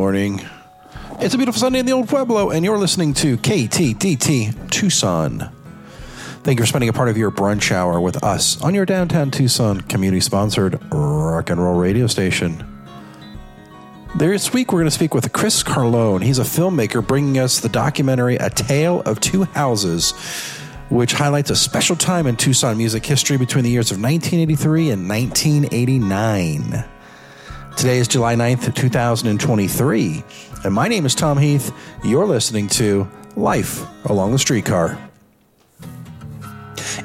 Morning. It's a beautiful Sunday in the Old Pueblo, and you're listening to KTDT Tucson. Thank you for spending a part of your brunch hour with us on your downtown Tucson community sponsored rock and roll radio station. This week, we're going to speak with Chris Carlone. He's a filmmaker bringing us the documentary A Tale of Two Houses, which highlights a special time in Tucson music history between the years of 1983 and 1989. Today is July 9th, 2023, and my name is Tom Heath. You're listening to Life Along the Streetcar.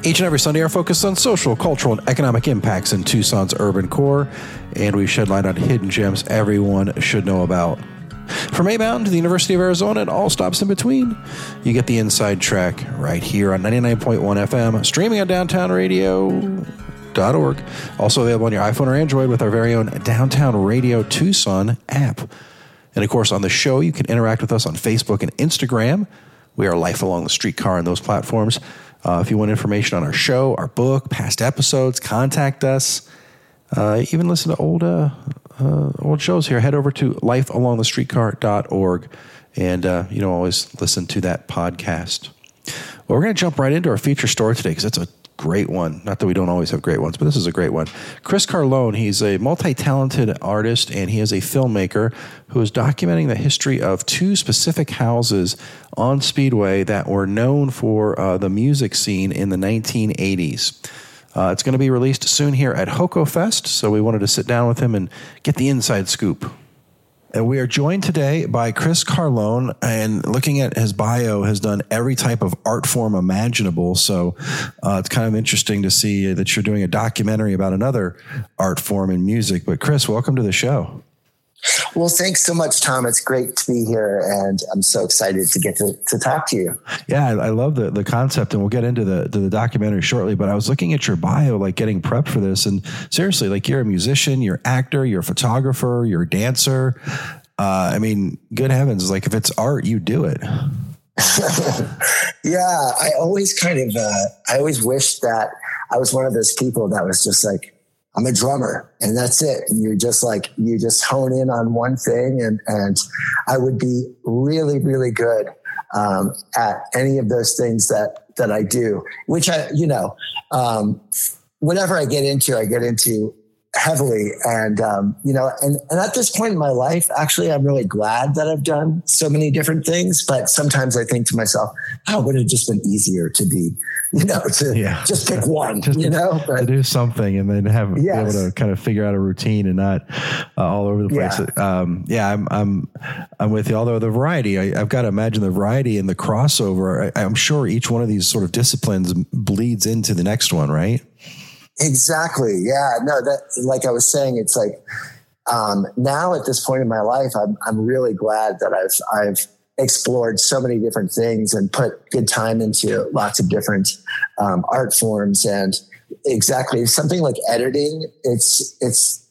Each and every Sunday, our focus on social, cultural, and economic impacts in Tucson's urban core, and we shed light on hidden gems everyone should know about. From A Mountain to the University of Arizona and all stops in between, you get the inside track right here on 99.1 FM, streaming on Downtown Radio. Org. Also available on your iPhone or Android with our very own Downtown Radio Tucson app. And of course, on the show, you can interact with us on Facebook and Instagram. We are Life Along the Streetcar on those platforms. Uh, if you want information on our show, our book, past episodes, contact us. Uh, even listen to old uh, uh old shows here. Head over to lifealongthestreetcar.org and uh, you know always listen to that podcast. Well, we're going to jump right into our feature story today because it's a great one. Not that we don't always have great ones, but this is a great one. Chris Carlone, he's a multi talented artist and he is a filmmaker who is documenting the history of two specific houses on Speedway that were known for uh, the music scene in the 1980s. Uh, it's going to be released soon here at Hoco Fest, so we wanted to sit down with him and get the inside scoop. We are joined today by Chris Carlone, and looking at his bio, has done every type of art form imaginable. So uh, it's kind of interesting to see that you're doing a documentary about another art form in music. But Chris, welcome to the show. Well, thanks so much, Tom. It's great to be here, and I'm so excited to get to, to talk to you. Yeah, I, I love the, the concept, and we'll get into the the documentary shortly. But I was looking at your bio, like getting prepped for this, and seriously, like you're a musician, you're actor, you're a photographer, you're a dancer. Uh, I mean, good heavens, like if it's art, you do it. yeah, I always kind of, uh, I always wish that I was one of those people that was just like, I'm a drummer and that's it. And you're just like, you just hone in on one thing and, and I would be really, really good, um, at any of those things that, that I do, which I, you know, um, whatever I get into, I get into heavily. And, um, you know, and, and at this point in my life, actually, I'm really glad that I've done so many different things. But sometimes I think to myself, oh, would have just been easier to be, you know, to yeah. just pick one, just you know, but, to do something and then have yes. be able to kind of figure out a routine and not uh, all over the place. Yeah. Um, yeah, I'm, I'm, I'm with you. Although the variety, I, have got to imagine the variety and the crossover. I, I'm sure each one of these sort of disciplines bleeds into the next one, right? Exactly. Yeah. No, that, like I was saying, it's like, um, now at this point in my life, I'm, I'm really glad that I've, I've explored so many different things and put good time into lots of different, um, art forms and exactly something like editing. It's, it's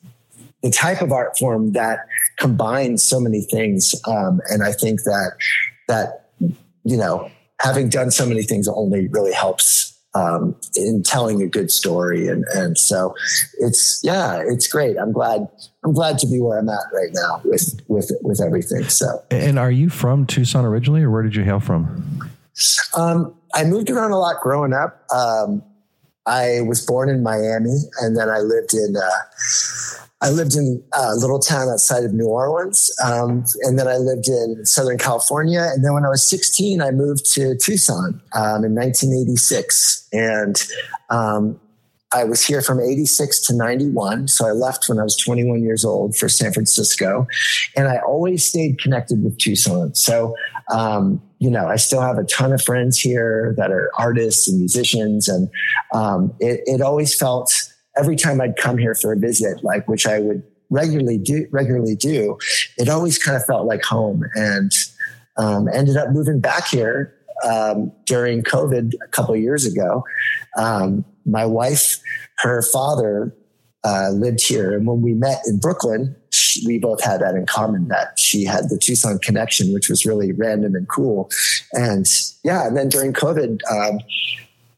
the type of art form that combines so many things. Um, and I think that, that, you know, having done so many things only really helps um, in telling a good story. And, and so it's, yeah, it's great. I'm glad, I'm glad to be where I'm at right now with, with, with everything. So, and are you from Tucson originally or where did you hail from? Um, I moved around a lot growing up. Um, I was born in Miami and then I lived in, uh, I lived in a little town outside of New Orleans. Um, and then I lived in Southern California. And then when I was 16, I moved to Tucson um, in 1986. And um, I was here from 86 to 91. So I left when I was 21 years old for San Francisco. And I always stayed connected with Tucson. So, um, you know, I still have a ton of friends here that are artists and musicians. And um, it, it always felt, every time I'd come here for a visit, like which I would regularly do, regularly do, it always kind of felt like home. And um, ended up moving back here um, during COVID a couple years ago. Um, my wife, her father uh, lived here, and when we met in Brooklyn, we both had that in common that she had the Tucson connection, which was really random and cool. And yeah, and then during COVID um,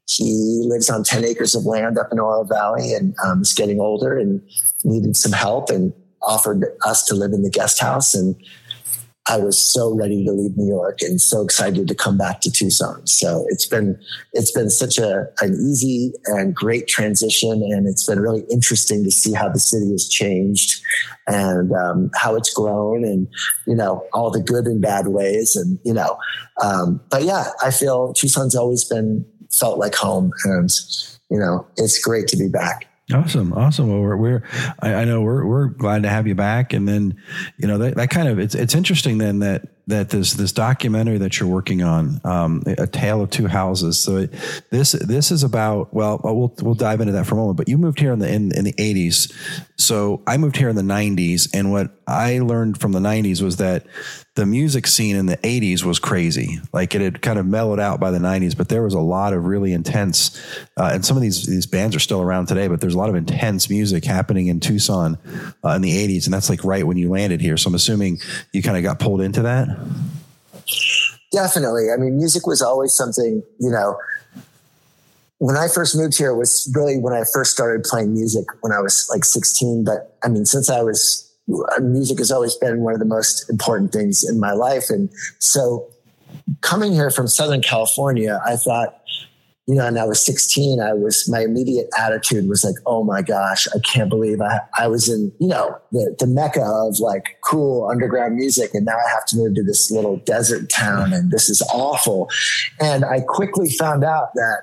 he lives on 10 acres of land up in Oro Valley and um, is getting older and needed some help. And offered us to live in the guest house. And I was so ready to leave New York and so excited to come back to Tucson. So it's been it's been such a an easy and great transition, and it's been really interesting to see how the city has changed and um, how it's grown, and you know all the good and bad ways, and you know. Um, but yeah, I feel Tucson's always been felt like home, and you know it's great to be back. Awesome, awesome. Well, we're, we're I, I, know we're we're glad to have you back, and then you know that, that kind of it's it's interesting then that that this this documentary that you're working on, um, a tale of two houses. So this this is about well, we'll we'll dive into that for a moment. But you moved here in the in, in the 80s, so I moved here in the 90s, and what I learned from the 90s was that the music scene in the 80s was crazy. Like it had kind of mellowed out by the 90s, but there was a lot of really intense, uh, and some of these these bands are still around today. But there's a lot of intense music happening in Tucson uh, in the 80s, and that's like right when you landed here. So I'm assuming you kind of got pulled into that. Definitely. I mean, music was always something, you know, when I first moved here was really when I first started playing music when I was like 16. But I mean, since I was, uh, music has always been one of the most important things in my life. And so coming here from Southern California, I thought, you know, and I was 16, I was, my immediate attitude was like, oh my gosh, I can't believe I, I was in, you know, the, the mecca of like cool underground music. And now I have to move to this little desert town and this is awful. And I quickly found out that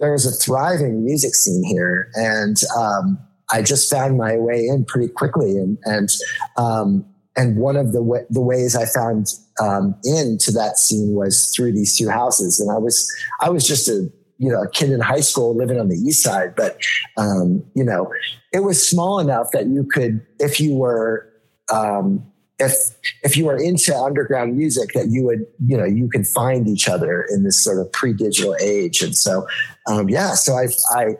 there was a thriving music scene here. And, um, I just found my way in pretty quickly. And, and, um, and one of the w- the ways I found um, into that scene was through these two houses. And I was I was just a you know, a kid in high school living on the east side, but, um, you know, it was small enough that you could, if you were, um, if, if you were into underground music that you would, you know, you could find each other in this sort of pre-digital age. And so, um, yeah, so I, I,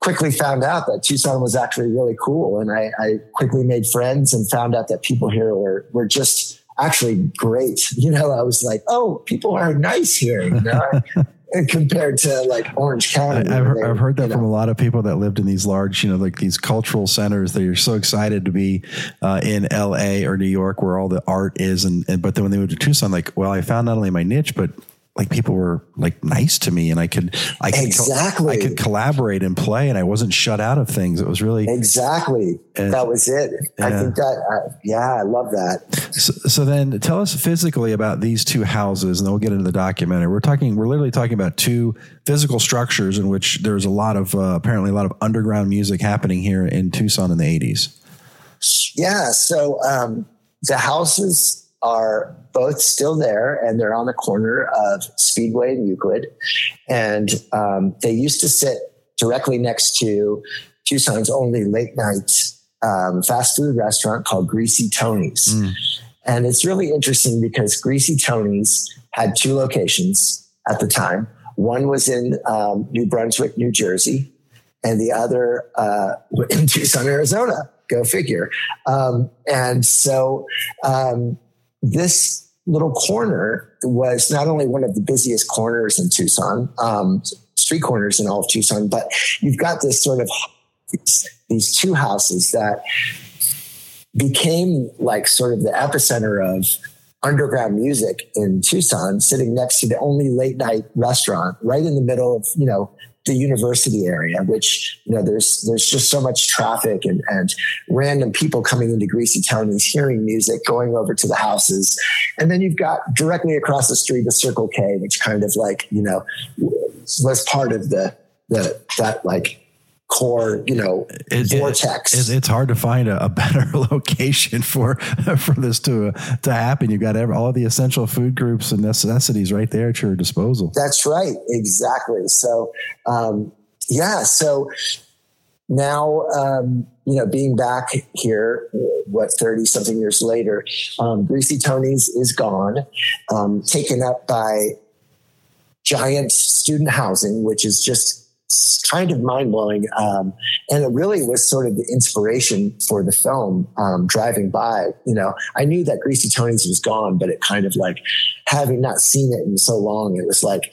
quickly found out that Tucson was actually really cool. And I, I, quickly made friends and found out that people here were, were just actually great. You know, I was like, oh, people are nice here. You know, compared to like Orange County. I, have I've heard that from know. a lot of people that lived in these large, you know, like these cultural centers that you're so excited to be uh, in LA or New York where all the art is. And, and, but then when they moved to Tucson, like, well, I found not only my niche, but like people were like nice to me and I could, I could, exactly. I could collaborate and play and I wasn't shut out of things. It was really exactly. And, that was it. Yeah. I think that, uh, yeah, I love that. So, so, then tell us physically about these two houses and then we'll get into the documentary. We're talking, we're literally talking about two physical structures in which there's a lot of, uh, apparently a lot of underground music happening here in Tucson in the eighties. Yeah. So, um, the houses are both still there and they're on the corner of Speedway and Euclid. And um, they used to sit directly next to Tucson's only late night um, fast food restaurant called Greasy Tony's. Mm. And it's really interesting because Greasy Tony's had two locations at the time. One was in um, New Brunswick, New Jersey, and the other uh, in Tucson, Arizona. Go figure. Um, and so um, this little corner was not only one of the busiest corners in Tucson, um, street corners in all of Tucson, but you've got this sort of these, these two houses that became like sort of the epicenter of underground music in Tucson, sitting next to the only late night restaurant right in the middle of, you know, the university area, which, you know, there's, there's just so much traffic and, and random people coming into Greasy Tony's, hearing music, going over to the houses. And then you've got directly across the street, the Circle K, which kind of like, you know, was part of the, the, that like core, you know, it, vortex. It, it's hard to find a, a, better location for for this to to happen. You've got every, all the essential food groups and necessities right there at your disposal. That's right, exactly. So, um, yeah, so now um, you know, being back here, what thirty something years later, um, Greasy Tony's is gone, um, taken up by giant student housing, which is just kind of mind blowing. Um, and it really was sort of the inspiration for the film, um, driving by, you know, I knew that Greasy Tony's was gone, but it kind of like having not seen it in so long, it was like,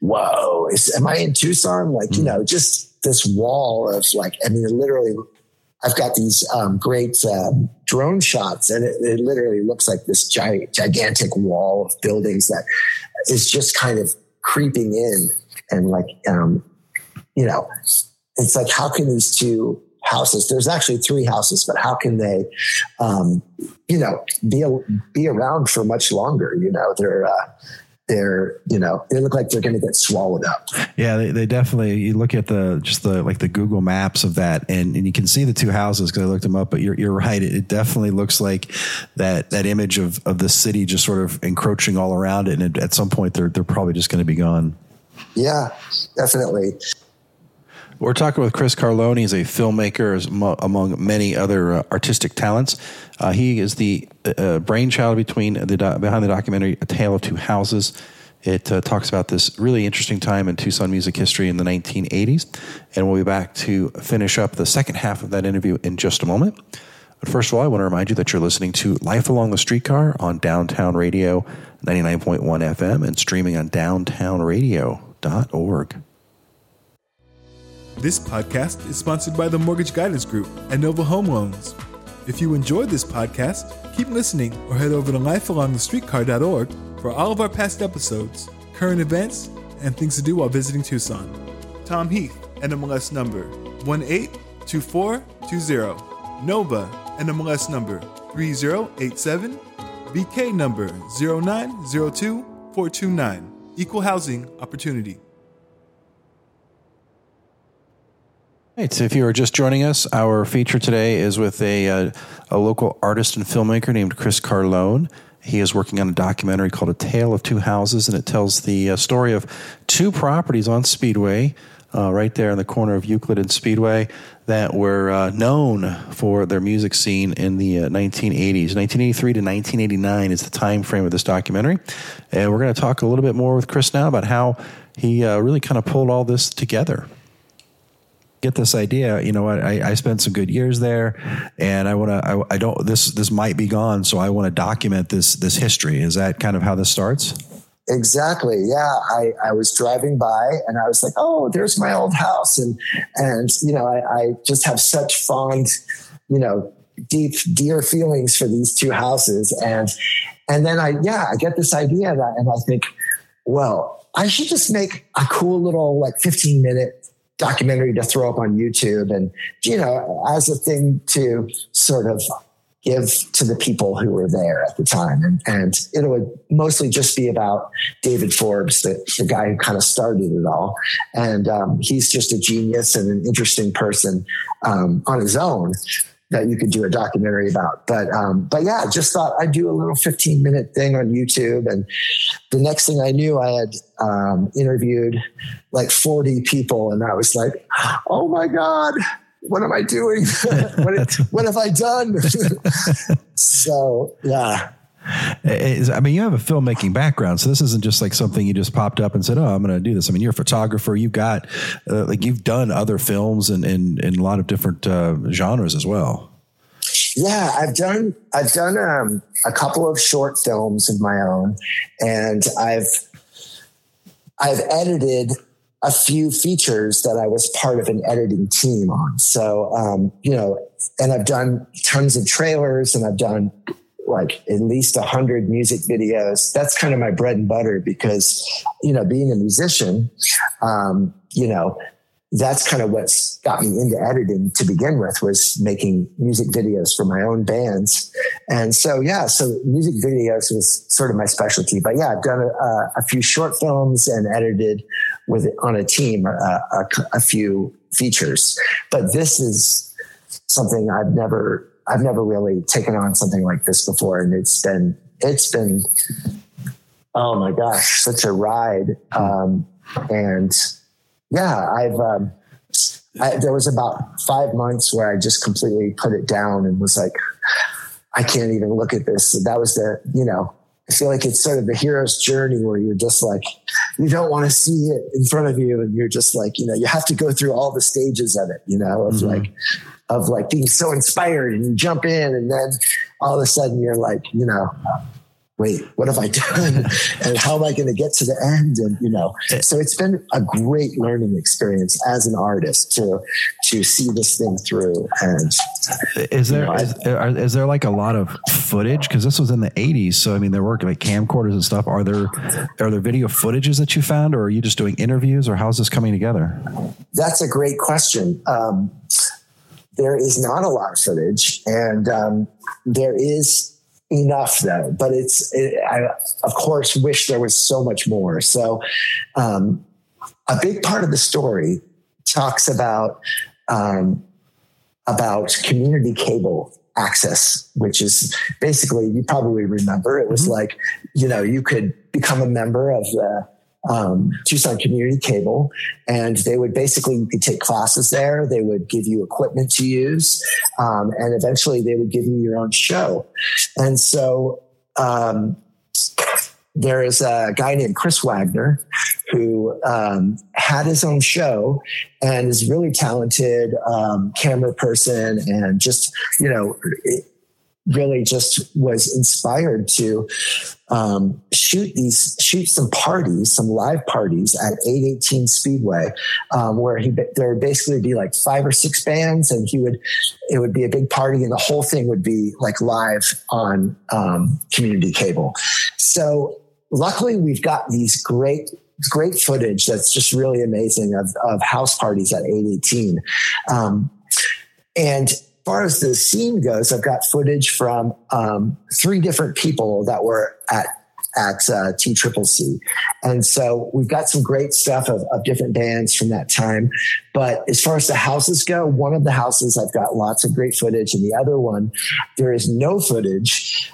whoa, is, am I in Tucson? Like, you know, just this wall of like, I mean, literally, I've got these um, great um, drone shots, and it, it, literally looks like this giant, gigantic wall of buildings that is just kind of creeping in, and like, um, you know, it's like how can these two houses? There's actually three houses, but how can they, um, you know, be be around for much longer? You know, they're uh, they're you know they look like they're going to get swallowed up yeah they, they, definitely you look at the just the like the google maps of that and, and you can see the two houses because i looked them up but you're, you're right it, it, definitely looks like that that image of of the city just sort of encroaching all around it and at some point they're they're probably just going to be gone yeah definitely we're talking with Chris Carlone. He's a filmmaker among many other uh, artistic talents. Uh, he is the uh, brainchild between the do- behind the documentary "A Tale of Two Houses." It uh, talks about this really interesting time in Tucson music history in the 1980s, and we'll be back to finish up the second half of that interview in just a moment. But first of all, I want to remind you that you're listening to Life Along the Streetcar on Downtown Radio 99.1 FM and streaming on downtownradio.org. This podcast is sponsored by the Mortgage Guidance Group and Nova Home Loans. If you enjoyed this podcast, keep listening or head over to lifealongthestreetcar.org for all of our past episodes, current events, and things to do while visiting Tucson. Tom Heath, NMLS number 182420. Nova, NMLS number 3087. BK number 0902429. Equal housing opportunity. Right. So if you are just joining us, our feature today is with a, uh, a local artist and filmmaker named Chris Carlone. He is working on a documentary called A Tale of Two Houses, and it tells the uh, story of two properties on Speedway, uh, right there in the corner of Euclid and Speedway, that were uh, known for their music scene in the 1980s. Uh, 1983 to 1989 is the time frame of this documentary. And we're going to talk a little bit more with Chris now about how he really kind of pulled all this together get this idea. You know, I, I spent some good years there, and I want to. I, I, don't. This this might be gone, so I want to document this this history. Is that kind of how this starts? Exactly. Yeah. I, I was driving by and I was like, oh, there's my old house, and and you know, I, I just have such fond, you know, deep dear feelings for these two houses, and and then I yeah I get this idea that, and I think, well, I should just make a cool little like 15 minute documentary to throw up on YouTube and, you know, as a thing to sort of give to the people who were there at the time. And, and it would mostly just be about David Forbes, the, the guy who kind of started it all. And um, he's just a genius and an interesting person um, on his own that you could do a documentary about. But um, but yeah, just thought I'd do a little 15 minute thing on YouTube. And the next thing I knew, I had um, interviewed like 40 people, and I was like, oh my god. What am I doing? what, what have I done? so yeah, I mean, you have a filmmaking background, so this isn't just like something you just popped up and said, "Oh, I'm going to do this." I mean, you're a photographer. You've got uh, like you've done other films and in, a lot of different uh, genres as well. Yeah, I've done I've done um, a couple of short films of my own, and I've I've edited a few features that I was part of an editing team on. So, um, you know, and I've done tons of trailers and I've done like at least a hundred music videos. That's kind of my bread and butter because, you know, being a musician, um, you know, that's kind of what's got me into editing to begin with was making music videos for my own bands. And so, yeah, so music videos was sort of my specialty, but yeah, I've done a, a few short films and edited with on a team, a, a, a few features, but this is something I've never I've never really taken on something like this before, and it's been it's been oh my gosh, such a ride. Um, and yeah, I've um, I, there was about five months where I just completely put it down and was like, I can't even look at this. That was the you know. I feel like it's sort of the hero's journey where you're just like, you don't want to see it in front of you. And you're just like, you know, you have to go through all the stages of it, you know, of mm-hmm. like, of like being so inspired and you jump in and then all of a sudden you're like, you know, wait, what have I done? and how am I going to get to the end? And, you know, so it's been a great learning experience as an artist to, to see this thing through. And is there, you know, is, are, is, there like a lot of footage? Cause this was in the eighties. So, I mean, they're working like camcorders and stuff. Are there, are there video footages that you found or are you just doing interviews or how's this coming together? That's a great question. Um, there is not a lot of footage and um, there is enough though, but it's, it, I of course wish there was so much more. So, um, a big part of the story talks about, um, about community cable access, which is basically, you probably remember it was mm-hmm. like, you know, you could become a member of the, um, Tucson Community Cable, and they would basically you could take classes there. They would give you equipment to use, um, and eventually they would give you your own show. And so um, there is a guy named Chris Wagner who um, had his own show and is really talented um, camera person and just you know really just was inspired to um, shoot these shoot some parties some live parties at 818 speedway um, where he there would basically be like five or six bands and he would it would be a big party and the whole thing would be like live on um, community cable. So luckily we've got these great great footage that's just really amazing of, of house parties at 818 um, and as far as the scene goes, I've got footage from um, three different people that were at at uh, C, and so we've got some great stuff of, of different bands from that time. But as far as the houses go, one of the houses I've got lots of great footage, and the other one there is no footage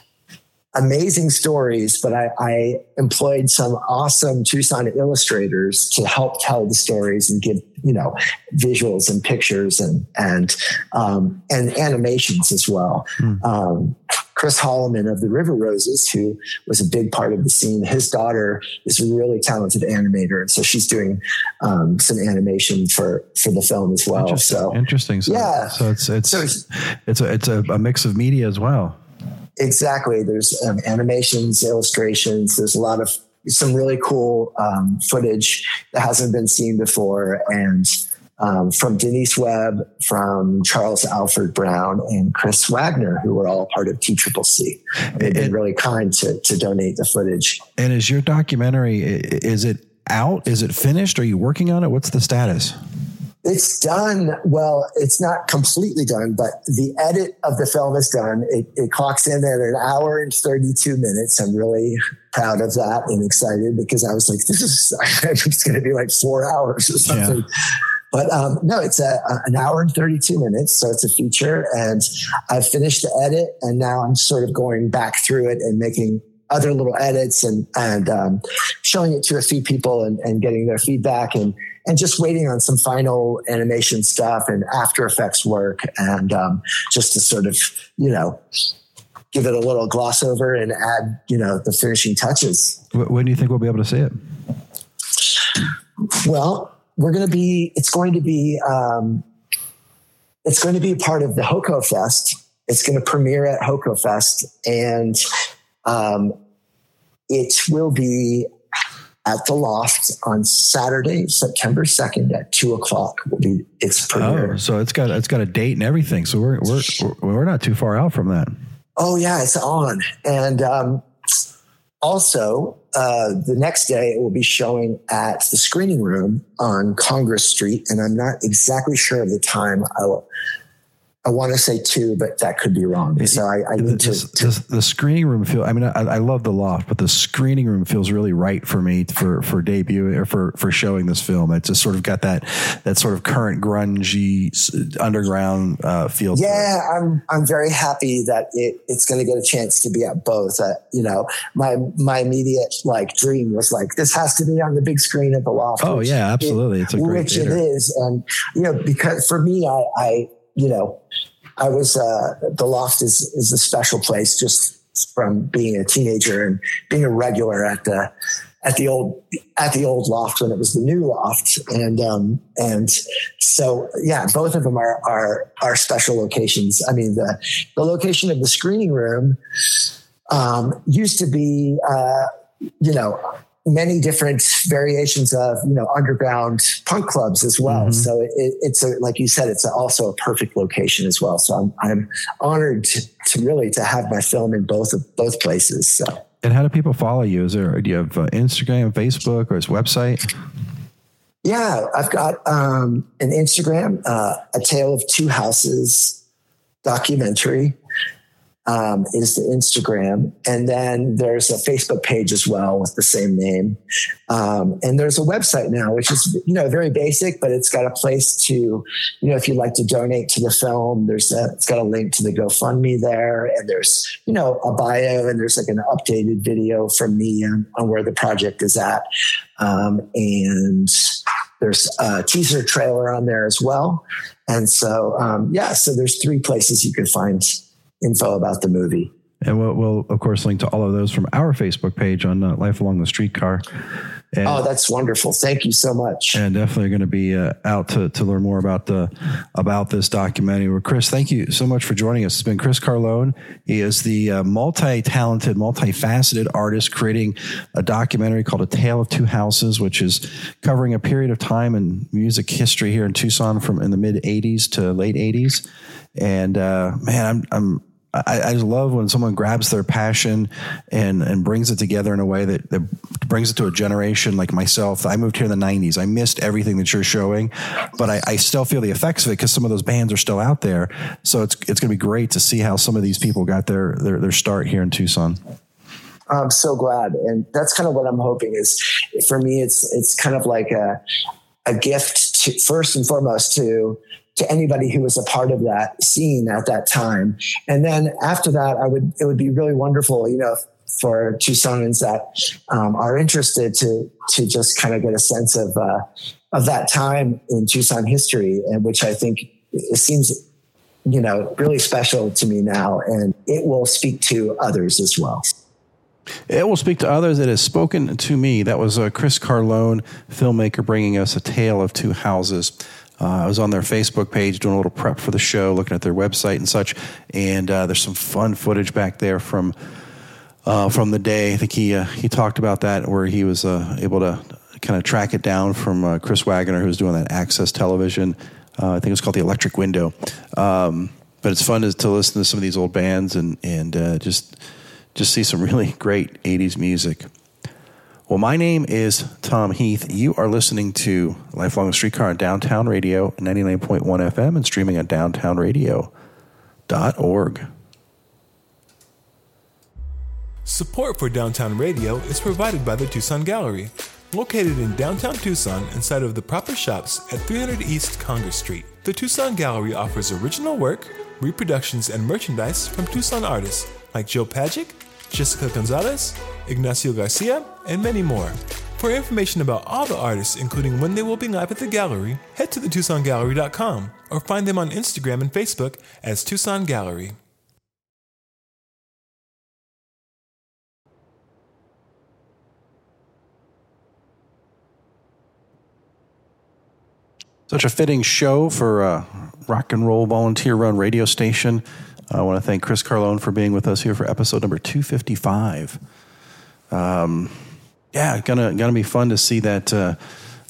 amazing stories, but I, I, employed some awesome Tucson illustrators to help tell the stories and give, you know, visuals and pictures and, and, um, and animations as well. Mm. Um, Chris Holloman of the River Roses, who was a big part of the scene, his daughter is a really talented animator, and so she's doing um, some animation for for the film as well. Interesting. So interesting. So, yeah. So it's it's so it's, it's a it's a, a mix of media as well. Exactly. There's um, animations, illustrations. There's a lot of some really cool um, footage that hasn't been seen before, and um, from Denise Webb, from Charles Alfred Brown, and Chris Wagner, who were all part of T Triple C. They've been really kind to to donate the footage. And is your documentary is it out? Is it finished? Are you working on it? What's the status? It's done. Well, it's not completely done, but the edit of the film is done. It, it clocks in at an hour and 32 minutes. I'm really proud of that and excited because I was like, this is, it's going to be like four hours or something. Yeah. But um, no, it's a, a, an hour and 32 minutes. So it's a feature. And I've finished the edit. And now I'm sort of going back through it and making other little edits and, and um, showing it to a few people and, and getting their feedback. And and just waiting on some final animation stuff and After Effects work, and um, just to sort of you know give it a little gloss over and add you know the finishing touches. When do you think we'll be able to see it? Well, we're going to be. It's going to be. Um, it's going to be part of the HOCO Fest. It's going to premiere at HOCO Fest, and um, it will be at the loft on Saturday, September 2nd at two o'clock will be its premiere. Oh, so it's got, it's got a date and everything. So we're, we're, we're not too far out from that. Oh yeah, it's on. And, um, also, uh, the next day it will be showing at the screening room on Congress Street, and I'm not exactly sure of the time. I will, I want to say two, but that could be wrong. So I, I need the, to, to the, the, screening room feel. I mean, I, I, love the loft, but the screening room feels really right for me for for debut or for for showing this film. It's just sort of got that that sort of current grungy underground uh, feel. Yeah, I'm I'm very happy that it, it's going to get a chance to be at both. Uh, you know, my my immediate like dream was like this has to be on the big screen at the loft. Oh yeah, absolutely. It, it's a great which theater. it is, and you know, because for me, I, I you know, I was uh, the loft is is a special place just from being a teenager and being a regular at the at the old at the old loft when it was the new loft. And um and so yeah both of them are are are special locations. I mean the the location of the screening room um, used to be, uh, you know, many different variations of you know underground punk clubs as well. Mm-hmm. So it, it's a, like you said, it's a, also a perfect location as well. So I'm I'm honored to, to, really to have my film in both of both places. So. And how do people follow you? Is there do you have uh, Instagram, Facebook, or his website? Yeah, I've got um, an Instagram, uh, a tale of two houses documentary um, is the Instagram. And then there's a Facebook page as well with the same name. Um, and there's a website now, which is, you know, very basic, but it's got a place to, you know, if you'd like to donate to the film, there's a, it's got a link to the GoFundMe there. And there's, you know, a bio and there's like an updated video from me on, on where the project is at. Um, and there's a teaser trailer on there as well. And so, um, yeah, so there's three places you can find info about the movie. And we'll, we'll, of course, link to all of those from our Facebook page on uh, Life Along the Streetcar. And, oh, that's wonderful! Thank you so much. And definitely going to be uh, out to, to learn more about the about this documentary. Well, Chris, thank you so much for joining us. It's been Chris Carlone. He is the uh, multi-talented, multifaceted artist creating a documentary called "A Tale of Two Houses," which is covering a period of time in music history here in Tucson from in the mid '80s to late '80s. And uh, man, I'm I'm I, I, love when someone grabs their passion and and brings it together in a way that, that brings it to a generation like myself. I moved here in the '90s. I missed everything that you're showing, but I, I still feel the effects of it because some of those bands are still out there. So it's it's going to be great to see how some of these people got their their, their start here in Tucson. I'm so glad, and that's kind of what I'm hoping is for me. It's it's kind of like a a gift to, first and foremost to to anybody who was a part of that scene at that time. And then after that, I would, it would be really wonderful, you know, for Tucsonans that um, are interested to, to just kind of get a sense of, uh, of that time in Tucson history, and which I think it seems, you know, really special to me now. And it will speak to others as well. It will speak to others. It has spoken to me. That was uh, Chris Carlone, filmmaker, bringing us a tale of two houses. Uh, I was on their Facebook page doing a little prep for the show, looking at their website and such. And uh, there's some fun footage back there from uh, from the day. I think he uh, he talked about that where he was uh, able to kind of track it down from Chris Wagner, who was doing that Access Television. I think it's called the Electric Window. Um, but it's fun to, to, listen to some of these old bands and and just just see some really great '80s music. Well, my name is Tom Heath. You are listening to Life Along Streetcar on Downtown Radio, 99.1 FM, and streaming at downtownradio.org. Support for Downtown Radio is provided by the Tucson Gallery, located in downtown Tucson inside of the proper shops at 300 East Congress Street. The Tucson Gallery offers original work, reproductions, and merchandise from Tucson artists like Joe Pagac, Jessica Gonzalez, Ignacio Garcia, and many more. For information about all the artists, including when they will be live at the gallery, head to thetucsongallery.com or find them on Instagram and Facebook as Tucson Gallery. Such a fitting show for a rock and roll volunteer run radio station. I want to thank Chris Carlone for being with us here for episode number 255. Um, yeah, gonna gonna be fun to see that uh,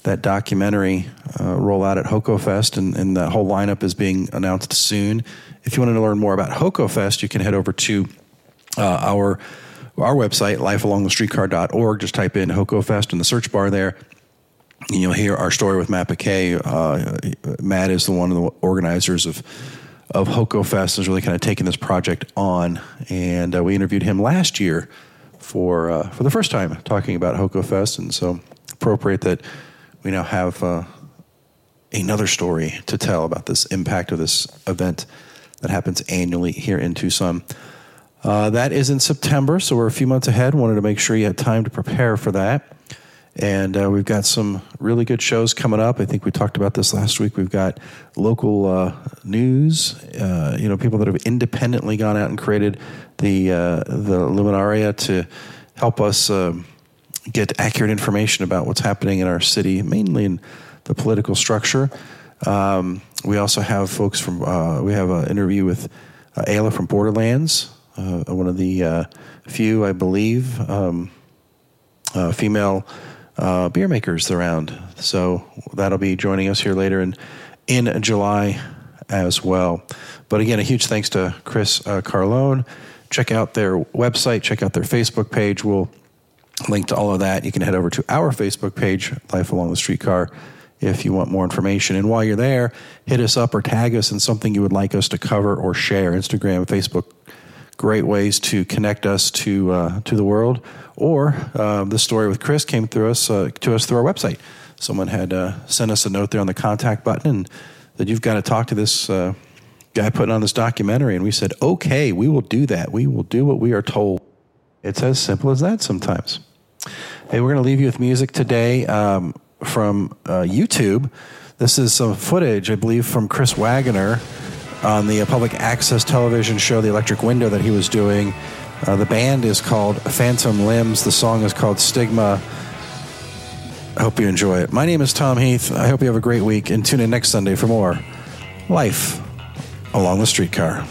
that documentary uh, roll out at HOCO Fest, and, and the whole lineup is being announced soon. If you want to learn more about HOCO Fest, you can head over to uh, our our website, lifealongthestreetcar.org. Just type in HOCO Fest in the search bar there. And you'll hear our story with Matt Piquet. Uh, Matt is the one of the organizers of of HOCO Fest is really kind of taking this project on. And uh, we interviewed him last year for uh, for the first time talking about HOCO Fest. And so appropriate that we now have uh, another story to tell about this impact of this event that happens annually here in Tucson. Uh, that is in September, so we're a few months ahead. Wanted to make sure you had time to prepare for that. And uh, we've got some really good shows coming up. I think we talked about this last week. We've got local uh, news, uh, you know, people that have independently gone out and created the uh, the Luminaria to help us um, get accurate information about what's happening in our city, mainly in the political structure. Um, we also have folks from, uh, we have an interview with uh, Ayla from Borderlands one of the few, I believe, um, female uh, beer makers around. So that'll be joining us here later in in July as well. But again, a huge thanks to Chris uh, Carlone. Check out their website. Check out their Facebook page. We'll link to all of that. You can head over to our Facebook page, Life Along the Streetcar, if you want more information. And while you're there, hit us up or tag us in something you would like us to cover or share. Instagram, Facebook, great ways to connect us to uh, to the world. Or uh, the story with Chris came through us uh, to us through our website. Someone had uh, sent us a note there on the contact button and that you've got to talk to this uh, guy putting on this documentary. And we said, okay, we will do that. We will do what we are told. It's as simple as that sometimes. Hey, we're going to leave you with music today um, from uh, YouTube. This is some footage, I believe, from Chris Wagner on the public access television show, The Electric Window, that he was doing. Uh, the band is called Phantom Limbs. The song is called Stigma. I hope you enjoy it. My name is Tom Heath. I hope you have a great week and tune in next Sunday for more Life Along the Streetcar.